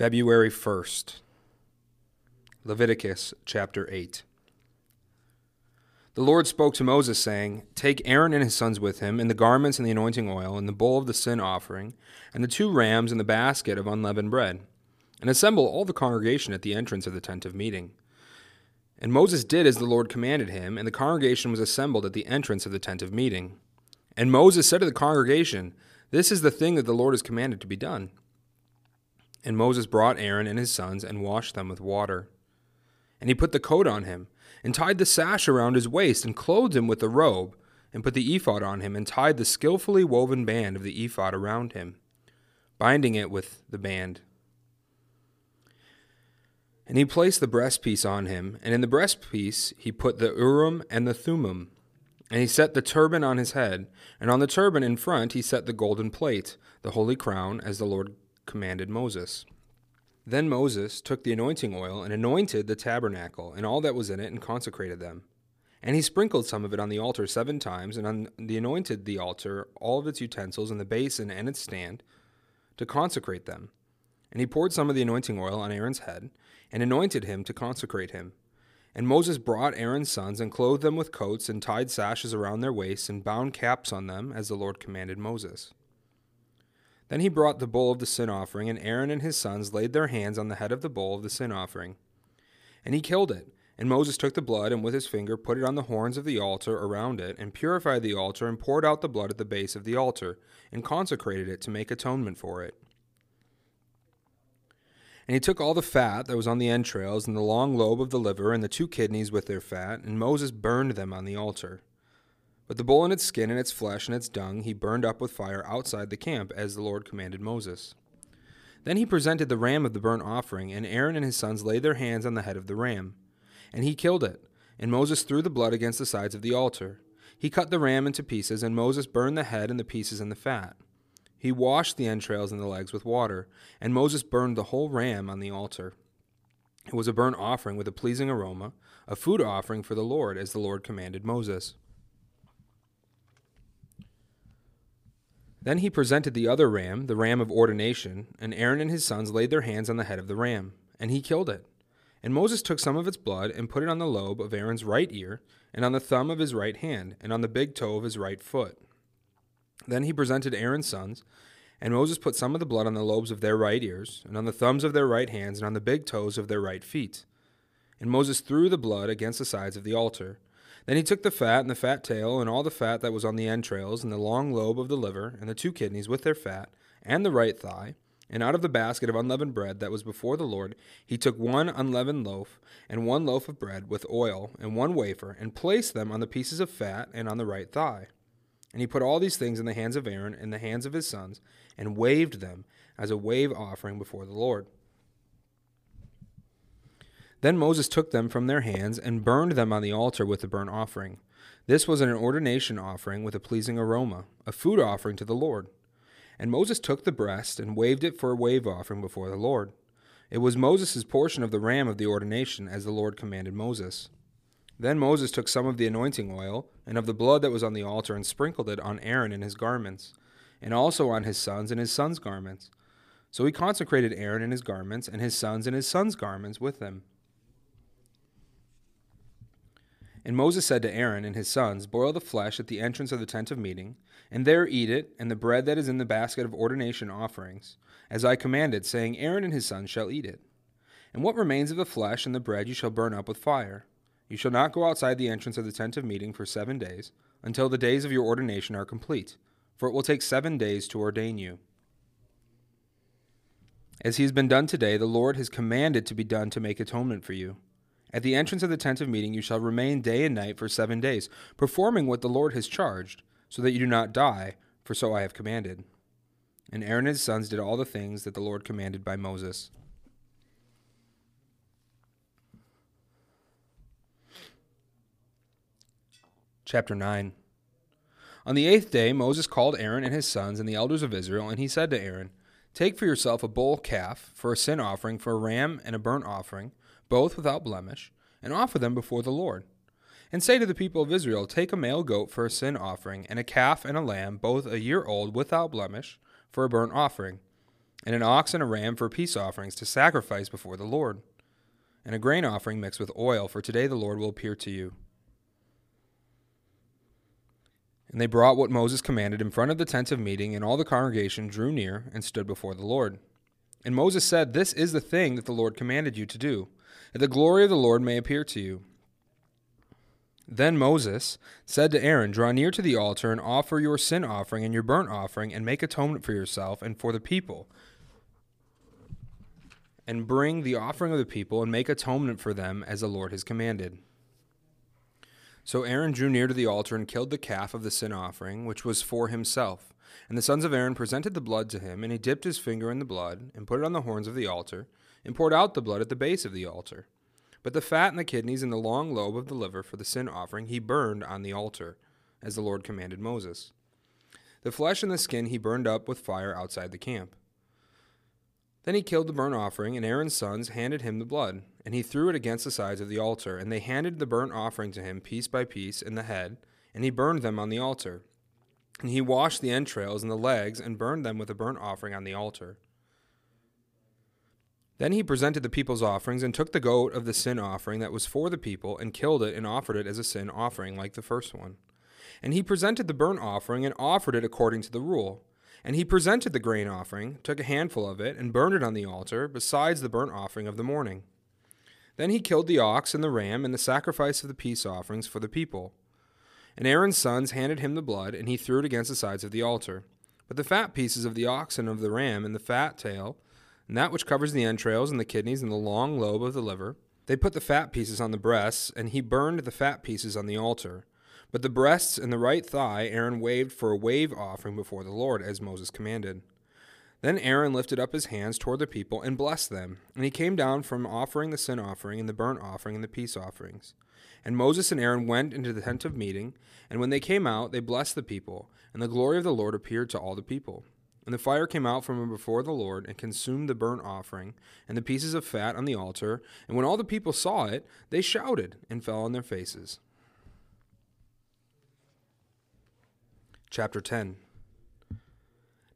February 1st, Leviticus chapter 8. The Lord spoke to Moses, saying, Take Aaron and his sons with him, and the garments and the anointing oil, and the bowl of the sin offering, and the two rams and the basket of unleavened bread, and assemble all the congregation at the entrance of the tent of meeting. And Moses did as the Lord commanded him, and the congregation was assembled at the entrance of the tent of meeting. And Moses said to the congregation, This is the thing that the Lord has commanded to be done. And Moses brought Aaron and his sons and washed them with water. And he put the coat on him, and tied the sash around his waist, and clothed him with the robe, and put the ephod on him, and tied the skillfully woven band of the ephod around him, binding it with the band. And he placed the breastpiece on him, and in the breastpiece he put the Urim and the Thummim. And he set the turban on his head, and on the turban in front he set the golden plate, the holy crown, as the Lord commanded Moses. Then Moses took the anointing oil and anointed the tabernacle and all that was in it and consecrated them. And he sprinkled some of it on the altar seven times, and on the anointed the altar, all of its utensils, and the basin and its stand, to consecrate them. And he poured some of the anointing oil on Aaron's head, and anointed him to consecrate him. And Moses brought Aaron's sons, and clothed them with coats, and tied sashes around their waists, and bound caps on them, as the Lord commanded Moses. Then he brought the bull of the sin offering, and Aaron and his sons laid their hands on the head of the bull of the sin offering. And he killed it. And Moses took the blood, and with his finger put it on the horns of the altar around it, and purified the altar, and poured out the blood at the base of the altar, and consecrated it to make atonement for it. And he took all the fat that was on the entrails, and the long lobe of the liver, and the two kidneys with their fat, and Moses burned them on the altar. But the bull and its skin and its flesh and its dung he burned up with fire outside the camp, as the Lord commanded Moses. Then he presented the ram of the burnt offering, and Aaron and his sons laid their hands on the head of the ram. And he killed it, and Moses threw the blood against the sides of the altar. He cut the ram into pieces, and Moses burned the head and the pieces and the fat. He washed the entrails and the legs with water, and Moses burned the whole ram on the altar. It was a burnt offering with a pleasing aroma, a food offering for the Lord, as the Lord commanded Moses. Then he presented the other ram, the ram of ordination, and Aaron and his sons laid their hands on the head of the ram, and he killed it. And Moses took some of its blood and put it on the lobe of Aaron's right ear, and on the thumb of his right hand, and on the big toe of his right foot. Then he presented Aaron's sons, and Moses put some of the blood on the lobes of their right ears, and on the thumbs of their right hands, and on the big toes of their right feet. And Moses threw the blood against the sides of the altar. Then he took the fat and the fat tail, and all the fat that was on the entrails, and the long lobe of the liver, and the two kidneys with their fat, and the right thigh, and out of the basket of unleavened bread that was before the Lord, he took one unleavened loaf, and one loaf of bread with oil, and one wafer, and placed them on the pieces of fat and on the right thigh. And he put all these things in the hands of Aaron and the hands of his sons, and waved them as a wave offering before the Lord. Then Moses took them from their hands and burned them on the altar with the burnt offering. This was an ordination offering with a pleasing aroma, a food offering to the Lord. And Moses took the breast and waved it for a wave offering before the Lord. It was Moses' portion of the ram of the ordination, as the Lord commanded Moses. Then Moses took some of the anointing oil and of the blood that was on the altar and sprinkled it on Aaron and his garments, and also on his sons and his sons' garments. So he consecrated Aaron and his garments, and his sons and his sons' garments with them. And Moses said to Aaron and his sons, Boil the flesh at the entrance of the tent of meeting, and there eat it, and the bread that is in the basket of ordination offerings, as I commanded, saying, Aaron and his sons shall eat it. And what remains of the flesh and the bread you shall burn up with fire. You shall not go outside the entrance of the tent of meeting for seven days, until the days of your ordination are complete, for it will take seven days to ordain you. As he has been done today, the Lord has commanded to be done to make atonement for you. At the entrance of the tent of meeting you shall remain day and night for seven days, performing what the Lord has charged, so that you do not die, for so I have commanded. And Aaron and his sons did all the things that the Lord commanded by Moses. Chapter 9 On the eighth day Moses called Aaron and his sons and the elders of Israel, and he said to Aaron, Take for yourself a bull calf for a sin offering, for a ram and a burnt offering both without blemish, and offer them before the Lord. And say to the people of Israel, Take a male goat for a sin offering, and a calf and a lamb, both a year old, without blemish, for a burnt offering. and an ox and a ram for peace offerings to sacrifice before the Lord, and a grain offering mixed with oil, for today the Lord will appear to you. And they brought what Moses commanded in front of the tent of meeting, and all the congregation drew near and stood before the Lord. And Moses said, This is the thing that the Lord commanded you to do, that the glory of the Lord may appear to you. Then Moses said to Aaron, Draw near to the altar and offer your sin offering and your burnt offering, and make atonement for yourself and for the people. And bring the offering of the people and make atonement for them as the Lord has commanded. So Aaron drew near to the altar and killed the calf of the sin offering, which was for himself. And the sons of Aaron presented the blood to him, and he dipped his finger in the blood, and put it on the horns of the altar, and poured out the blood at the base of the altar. But the fat and the kidneys and the long lobe of the liver for the sin offering he burned on the altar, as the Lord commanded Moses. The flesh and the skin he burned up with fire outside the camp. Then he killed the burnt offering, and Aaron's sons handed him the blood, and he threw it against the sides of the altar. And they handed the burnt offering to him piece by piece in the head, and he burned them on the altar. And he washed the entrails and the legs, and burned them with a burnt offering on the altar. Then he presented the people's offerings, and took the goat of the sin offering that was for the people, and killed it, and offered it as a sin offering, like the first one. And he presented the burnt offering, and offered it according to the rule. And he presented the grain offering, took a handful of it, and burned it on the altar, besides the burnt offering of the morning. Then he killed the ox and the ram, and the sacrifice of the peace offerings for the people. And Aaron's sons handed him the blood, and he threw it against the sides of the altar. But the fat pieces of the ox and of the ram, and the fat tail, and that which covers the entrails and the kidneys and the long lobe of the liver. They put the fat pieces on the breasts, and he burned the fat pieces on the altar. But the breasts and the right thigh Aaron waved for a wave offering before the Lord, as Moses commanded. Then Aaron lifted up his hands toward the people and blessed them. And he came down from offering the sin offering and the burnt offering and the peace offerings. And Moses and Aaron went into the tent of meeting, and when they came out, they blessed the people, and the glory of the Lord appeared to all the people. And the fire came out from before the Lord and consumed the burnt offering and the pieces of fat on the altar. And when all the people saw it, they shouted and fell on their faces. Chapter 10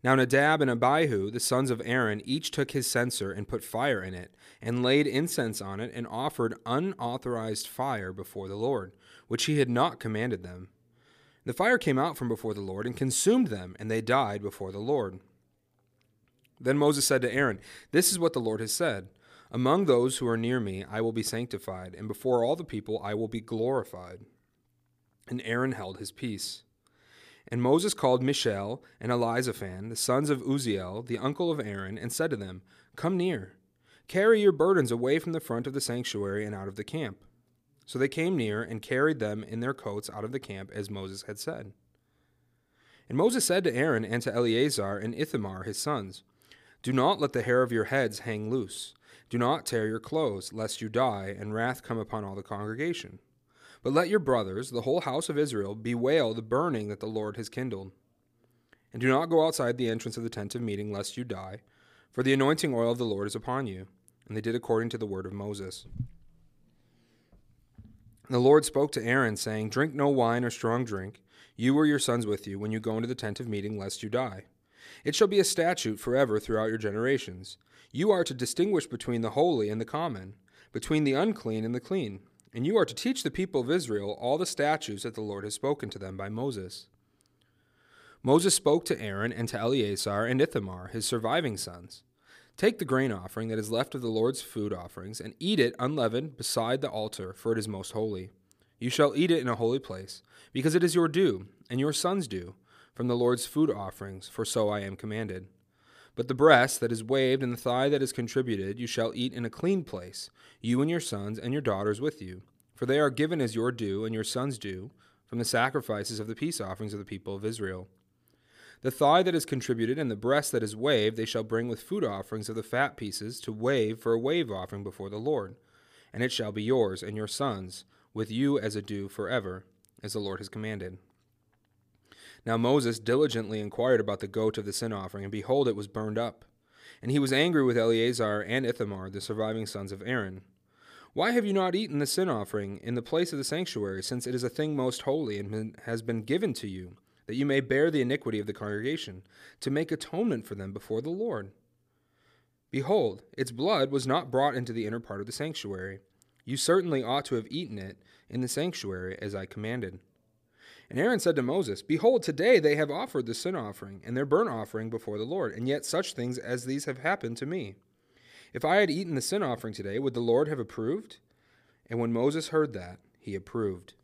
Now Nadab and Abihu, the sons of Aaron, each took his censer and put fire in it, and laid incense on it, and offered unauthorized fire before the Lord, which he had not commanded them. The fire came out from before the Lord and consumed them, and they died before the Lord. Then Moses said to Aaron, This is what the Lord has said Among those who are near me, I will be sanctified, and before all the people, I will be glorified. And Aaron held his peace. And Moses called Mishael and Elizaphan, the sons of Uzziel, the uncle of Aaron, and said to them, Come near. Carry your burdens away from the front of the sanctuary and out of the camp. So they came near and carried them in their coats out of the camp, as Moses had said. And Moses said to Aaron and to Eleazar and Ithamar his sons, Do not let the hair of your heads hang loose. Do not tear your clothes, lest you die, and wrath come upon all the congregation. But let your brothers, the whole house of Israel, bewail the burning that the Lord has kindled. And do not go outside the entrance of the tent of meeting, lest you die, for the anointing oil of the Lord is upon you. And they did according to the word of Moses. The Lord spoke to Aaron, saying, Drink no wine or strong drink, you or your sons with you, when you go into the tent of meeting, lest you die. It shall be a statute forever throughout your generations. You are to distinguish between the holy and the common, between the unclean and the clean. And you are to teach the people of Israel all the statutes that the Lord has spoken to them by Moses. Moses spoke to Aaron and to Eleazar and Ithamar, his surviving sons. Take the grain offering that is left of the Lord's food offerings, and eat it unleavened beside the altar, for it is most holy. You shall eat it in a holy place, because it is your due, and your son's due, from the Lord's food offerings, for so I am commanded. But the breast that is waved and the thigh that is contributed you shall eat in a clean place, you and your sons and your daughters with you, for they are given as your due and your son's due, from the sacrifices of the peace offerings of the people of Israel. The thigh that is contributed and the breast that is waved they shall bring with food offerings of the fat pieces to wave for a wave offering before the Lord. And it shall be yours and your sons, with you as a due forever, as the Lord has commanded. Now Moses diligently inquired about the goat of the sin offering, and behold, it was burned up. And he was angry with Eleazar and Ithamar, the surviving sons of Aaron. Why have you not eaten the sin offering in the place of the sanctuary, since it is a thing most holy and has been given to you? That you may bear the iniquity of the congregation, to make atonement for them before the Lord. Behold, its blood was not brought into the inner part of the sanctuary. You certainly ought to have eaten it in the sanctuary, as I commanded. And Aaron said to Moses, Behold, today they have offered the sin offering and their burnt offering before the Lord, and yet such things as these have happened to me. If I had eaten the sin offering today, would the Lord have approved? And when Moses heard that, he approved.